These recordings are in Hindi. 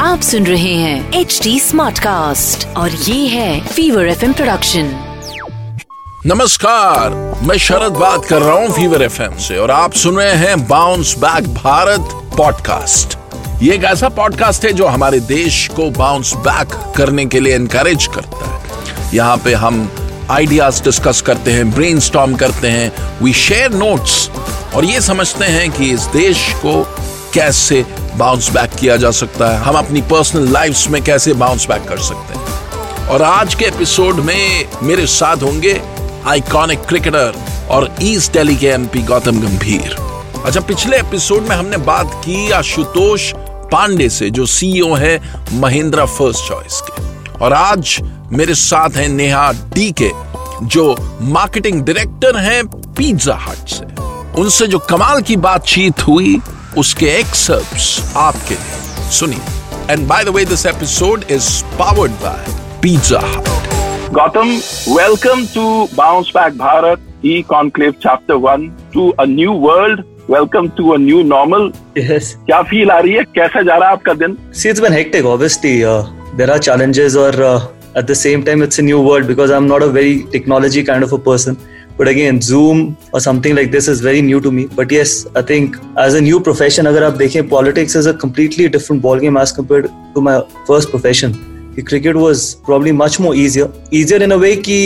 आप सुन रहे हैं एच डी स्मार्ट कास्ट और ये है फीवर एफ़ एम प्रोडक्शन नमस्कार, मैं शरद बात कर रहा हूँ फीवर एफ़ से और आप सुन रहे हैं बाउंस बैक भारत पॉडकास्ट ये एक ऐसा पॉडकास्ट है जो हमारे देश को बाउंस बैक करने के लिए इनकरेज करता है। यहाँ पे हम आइडियाज़ डिस्कस करते हैं ब्रेन करते हैं वी शेयर नोट्स और ये समझते हैं कि इस देश को कैसे बाउंस बैक किया जा सकता है, हम अपनी पर्सनल लाइफ्स में कैसे बाउंस बैक कर सकते हैं। और आज के एपिसोड में मेरे साथ होंगे आइकॉनिक क्रिकेटर और ईस्ट दिल्ली के एमपी गौतम गंभीर अच्छा पिछले एपिसोड में हमने बात की आशुतोष पांडे से, जो सीईओ है महिंद्रा फ़र्स्ट चॉइस के। और आज मेरे साथ हैं नेहा डी के जो मार्केटिंग डायरेक्टर हैं पिज्जा हट से। उनसे जो कमाल की बातचीत हुई उसके एक्सर्प्स आपके लिए। सुनिए। And by the way this episode is powered by Pizza Hut Gautam welcome to bounce back Bharat e conclave chapter one to a new world welcome to a new normal क्या फील आ रही है? कैसा जा रहा है आपका दिन? See it's hectic obviously there are challenges और. At the same time, it's a new world because I'm not a very technology kind of a person. But again, Zoom or something like this is very new to me. But yes, I think as a new profession, अगर आप देखें, politics is a completely different ballgame as compared to my first profession. Cricket was probably much more easier easier in a way कि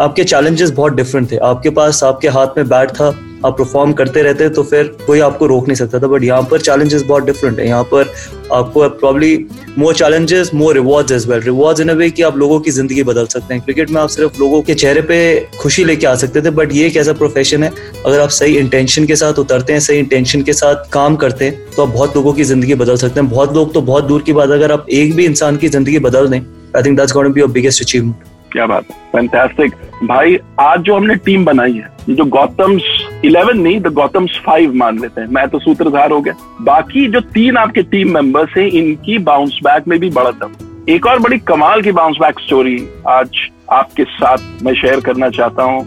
आपके चैलेंजेस बहुत डिफरेंट थे आपके पास आपके हाथ में बैट था आप परफॉर्म करते रहते तो फिर कोई आपको रोक नहीं सकता था। बट यहाँ पर चैलेंजेस बहुत डिफरेंट है। यहाँ पर आपको probably more challenges more rewards as well rewards in a way कि आप लोगों की ज़िंदगी बदल सकते हैं। क्रिकेट में आप सिर्फ़ लोगों के चेहरे पे खुशी लेके आ सकते थे बट ये एक ऐसा प्रोफेशन है, अगर आप सही इंटेंशन के साथ उतरते हैं, सही इंटेंशन के साथ काम करते हैं तो आप बहुत लोगों की ज़िंदगी बदल सकते हैं। बहुत लोग तो बहुत दूर की बात, अगर आप एक भी इंसान की ज़िंदगी बदल दें I think that's going be your biggest achievement क्या बात फैंटास्टिक भाई, आज जो हमने टीम बनाई है जो गौतम्स इलेवन नहीं द गौतम्स फाइव मान लेते हैं। मैं तो सूत्रधार हो गया। बाकी जो तीन आपके टीम मेंबर्स हैं, इनकी बाउंस बैक में भी बढ़त है एक और बड़ी कमाल की बाउंस बैक स्टोरी आज आपके साथ मैं शेयर करना चाहता हूँ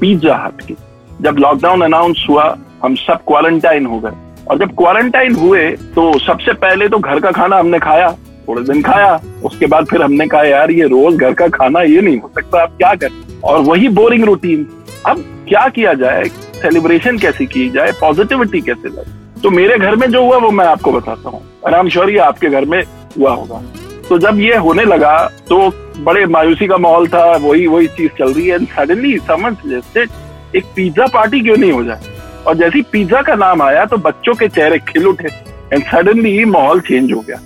पिज्जा हट की। जब लॉकडाउन अनाउंस हुआ, हम सब क्वारंटाइन हो गए। और जब क्वारंटाइन हुए तो सबसे पहले तो घर का खाना हमने खाया, थोड़े दिन खाया, उसके बाद फिर हमने कहा, यार, ये रोज घर का खाना ये नहीं हो सकता, आप क्या करें? और वही बोरिंग रूटीन अब क्या किया जाए? सेलिब्रेशन कैसे की जाए पॉजिटिविटी कैसे लाए तो मेरे घर में जो हुआ वो मैं आपको बताता हूँ। आई श्योर ये आपके घर में हुआ होगा। तो जब ये होने लगा तो बड़े मायूसी का माहौल था वही वही चीज़ चल रही है। सडनली समझ सजेस्टेड एक पिज्जा पार्टी क्यों नहीं हो जाए? और जैसे पिज्जा का नाम आया तो बच्चों के चेहरे खिल उठे। एंड सडनली माहौल चेंज हो गया।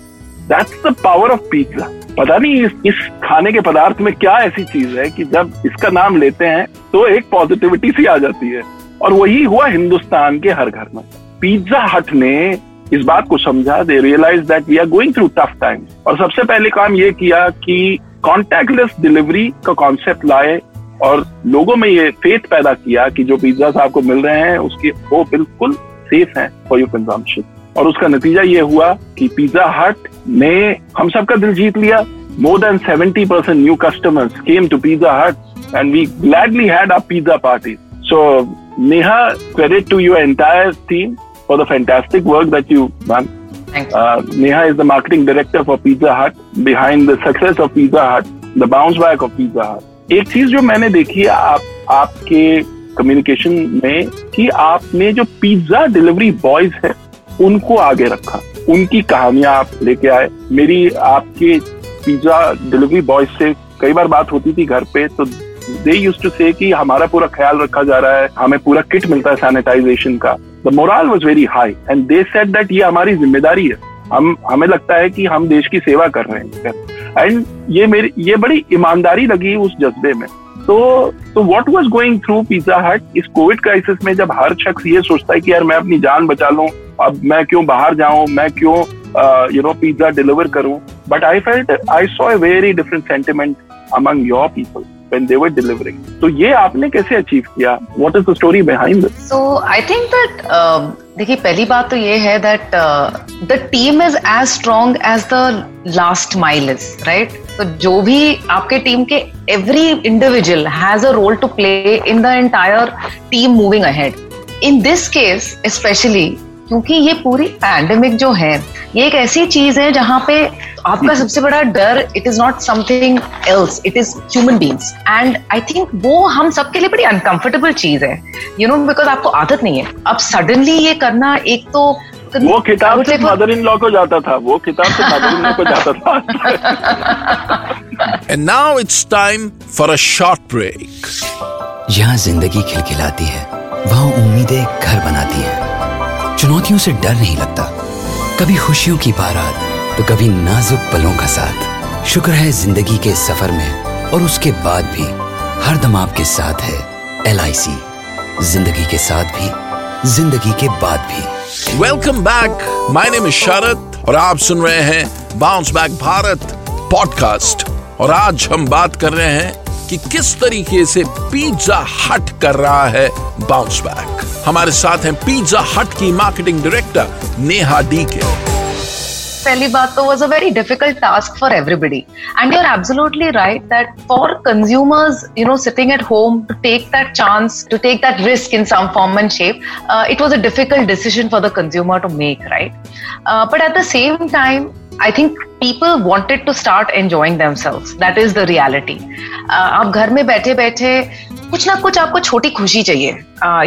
That's the power of pizza पता नहीं इस, इस खाने के पदार्थ में क्या ऐसी चीज़ है कि जब इसका नाम लेते हैं तो एक पॉजिटिविटी सी आ जाती है। और वही हुआ हिंदुस्तान के हर घर में। पिज्जा हट ने इस बात को समझा दे realise that we are going through tough time और सबसे पहले काम ये किया कि कॉन्टेक्टलेस डिलीवरी का कॉन्सेप्ट लाए और लोगों में ये फेथ पैदा किया कि जो पिज्जा आपको मिल रहे हैं, उसके वो बिल्कुल सेफ़ है फॉर योर कंजम्पशन और उसका नतीजा ये हुआ कि पिज्जा हट ने हम सबका दिल जीत लिया। More than seventy percent new customers came to Pizza Hut and we gladly had a pizza party so Neha credit to your entire team for the fantastic work that you done Uh, Neha is the marketing director for Pizza Hut. Behind the success of Pizza Hut, the bounce back of Pizza Hut. एक चीज़ जो मैंने देखी है आप आपके कम्युनिकेशन में कि आपने जो पिज्जा डिलीवरी बॉयज़ है उनको आगे रखा उनकी कहानियाँ आप लेके आए मेरी आपके पिज्जा डिलीवरी बॉयज़ से कई बार बात होती थी घर पे तो दे यूज़ टू से कि हमारा पूरा ख्याल रखा जा रहा है, हमें पूरा किट मिलता है सैनिटाइजेशन का। The moral was very high and they said that ये हमारी ज़िम्मेदारी है। हम, हमें लगता है कि हम देश की सेवा कर रहे हैं। एंड ये मेरी, ये बड़ी ईमानदारी लगी उस जज्बे में। तो तो what was going through Pizza Hut इस कोविड क्राइसिस में जब हर शख्स ये सोचता है कि यार मैं अपनी जान बचा लूँ, अब मैं क्यों बाहर जाऊँ, मैं क्यों यू नो पिज्जा डिलीवर करूँ? But I felt I saw a very different sentiment among your people when they were delivering. तो ये आपने कैसे अचीव किया What is the story behind it? So I think that uh, देखिए पहली बात तो ये है that the team is as strong as the last mile is right तो जो भी आपके टीम के every individual has a role to play in the entire team moving ahead in this case specially क्योंकि ये पूरी पैंडेमिक जो है ये एक ऐसी चीज़ है जहाँ पे आपका सबसे बड़ा डर it is not something else it is human beings and I think वो हम सबके लिए बड़ी अनकंफर्टेबल चीज़ है। यू नो बिकॉज़ आपको आदत नहीं है। अब सडनली ये करना एक तो वो किताब से मदर इन लॉ को जाता था। वो किताब से मदर इन लॉ को जाता था। And now it's time for a short break यहाँ ज़िंदगी खिलखिलाती है। वहाँ उम्मीदें घर बनाती है। चुनौतियों से डर नहीं लगता। कभी खुशियों की बारात तो कभी नाजुक पलों का साथ, शुक्र है ज़िंदगी के सफ़र में, और उसके बाद भी हर दम आपके साथ है एलआईसी ज़िंदगी के साथ भी, ज़िंदगी के बाद भी। Welcome back my name Sharad और आप सुन रहे हैं बाउंस बैक भारत पॉडकास्ट और आज हम बात कर रहे हैं कि किस तरीके से पिज्जा हट कर रहा है बाउंस बैक हमारे साथ हैं पिज्जा हट की मार्केटिंग डायरेक्टर नेहा डी के पहली बात तो was a very difficult task for everybody and you're absolutely right that for consumers you know sitting at home to take that chance to take that risk in some form and shape uh, it was a difficult decision for the consumer to make right uh, but at the same time I think people wanted to start enjoying themselves. That is the reality. Uh, आप घर में बैठे बैठे कुछ ना कुछ आपको छोटी खुशी चाहिए।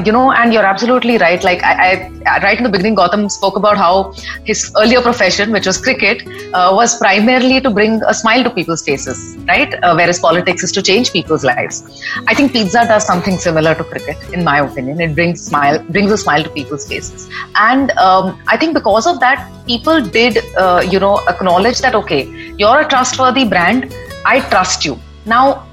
You know and you're absolutely right like I right in the beginning Gautam spoke about how his earlier profession which was cricket was primarily to bring a smile to people's faces right where is politics is to change people's lives I think pizza does something similar to cricket in my opinion it brings smile brings a smile to people's faces. And um, i think because of that people did uh, you that okay you're a trustworthy brand i trust you. Now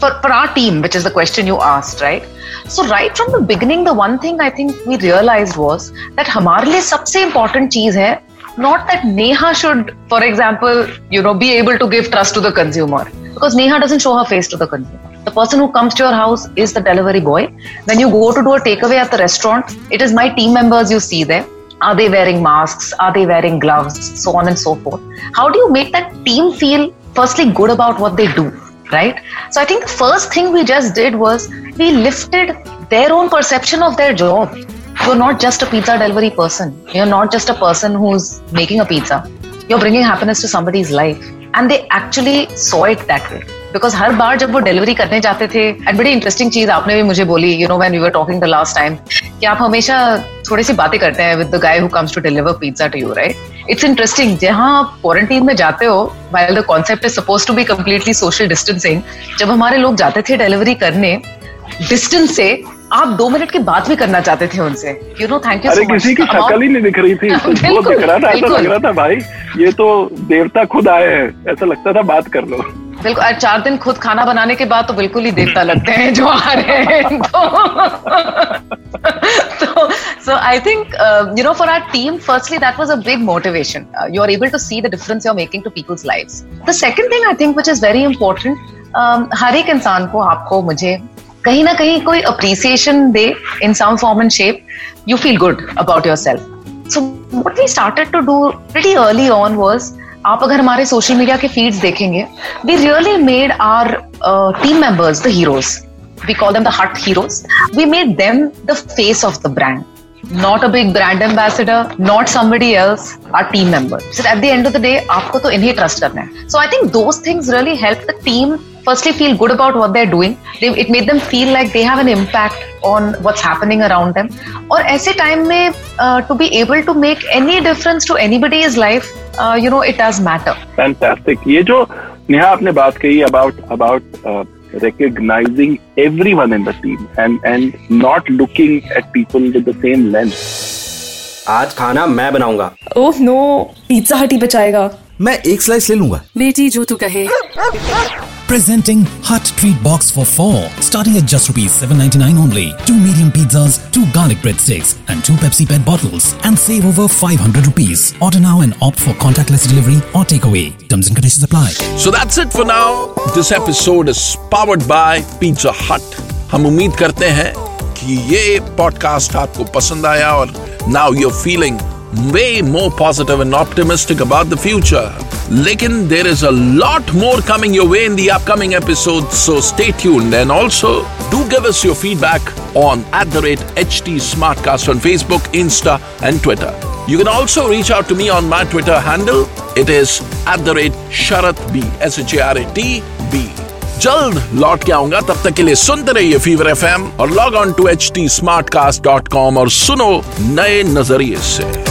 for, for our team which is the question you asked right? So right from the beginning the one thing i think we realized was that hamare liye sabse important cheese hai not that neha should for example you know be able to give trust to the consumer. Because neha doesn't show her face to the consumer. The person who comes to your house is the delivery boy. When you go to do a takeaway at the restaurant it is my team members you see there. Are they wearing masks? Are they wearing gloves? So on and so forth. How do you make that team feel firstly good about what they do? right? So I think the first thing we just did was we lifted their own perception of their job. You're not just a pizza delivery person. You're not just a person who's making a pizza. You're bringing happiness to somebody's life. And they actually saw it that way. Because हर बार जब वो डिलीवरी करने जाते थे एंड बड़ी इंटरेस्टिंग चीज़ आपने भी मुझे बोली you know when we were talking the last time कि आप हमेशा थोड़ी सी बातें करते हैं with the guy who comes to deliver pizza to you right it's interesting जहाँ आप क्वारंटीन में जाते हो while the concept is suppose to be completely social distancing जब हमारे लोग जाते थे डिलीवरी करने डिस्टेंस से आप दो मिनट की बात भी करना चाहते थे उनसे। यू नो थैंक यू अरे किसी की शक्ल ही नहीं दिख रही थी। वो दिख रहा था ऐसा लग रहा था भाई ये तो देवता खुद आए हैं ऐसा लगता था बात कर लो। बिल्कुल चार दिन खुद खाना बनाने के बाद तो बिल्कुल ही देवता लगते हैं, जो आ रहे हैं तो so I think you know for our team firstly that was a big motivation you are able to see the difference you're making to people's life the second thing I think which is very important हर एक इंसान को आपको मुझे कहीं ना कहीं कोई appreciation they in some form and shape you feel good about yourself so what we started to do very early onwards आप अगर हमारे सोशल मीडिया के फीड्स देखेंगे we really made our team members the heroes we call them the hut heroes we made them the face of the brand not a big brand ambassador not somebody else our team member so at the end of the day आपको तो इन्हें ट्रस्ट करना है so I think those things really help the team firstly feel good about what they're doing they, it made them feel like they have an impact on what's happening around them और ऐसे time में uh, to be able to make any difference to anybody's life you know it does matter fantastic ये जो नेहा आपने बात कही about about recognising everyone in the team and and not looking at people with the same lens आज खाना मैं बनाऊँगा। ओह नो पिज्जा हट ही बचाएगा। मैं एक स्लाइस ले लूँगा। बेटी जो तू कहे। Presenting hot treat box for four, starting at just rupees 7.99 only. Two medium pizzas, two garlic breadsticks, and two Pepsi Pet bottles, and save over 500 rupees. Order now and opt for contactless delivery or takeaway. Terms and conditions apply. So that's it for now. This episode is powered by Pizza Hut. हम उम्मीद करते हैं कि ये पॉडकास्ट आपको पसंद आया और now you're feeling way more positive and optimistic about the future. Lekin there is a lot more coming your way in the upcoming episodes, so stay tuned. And also, do give us your feedback on at the rate HT Smartcast on Facebook, Insta, and Twitter. You can also reach out to me on my Twitter handle. It is at the rate Sharat B, S H A R A T B. जल्द लौट के आऊंगा तब तक के लिए सुनते रहिए फीवर एफ और log on to H T smart cast dot com और सुनो नए नजरिए से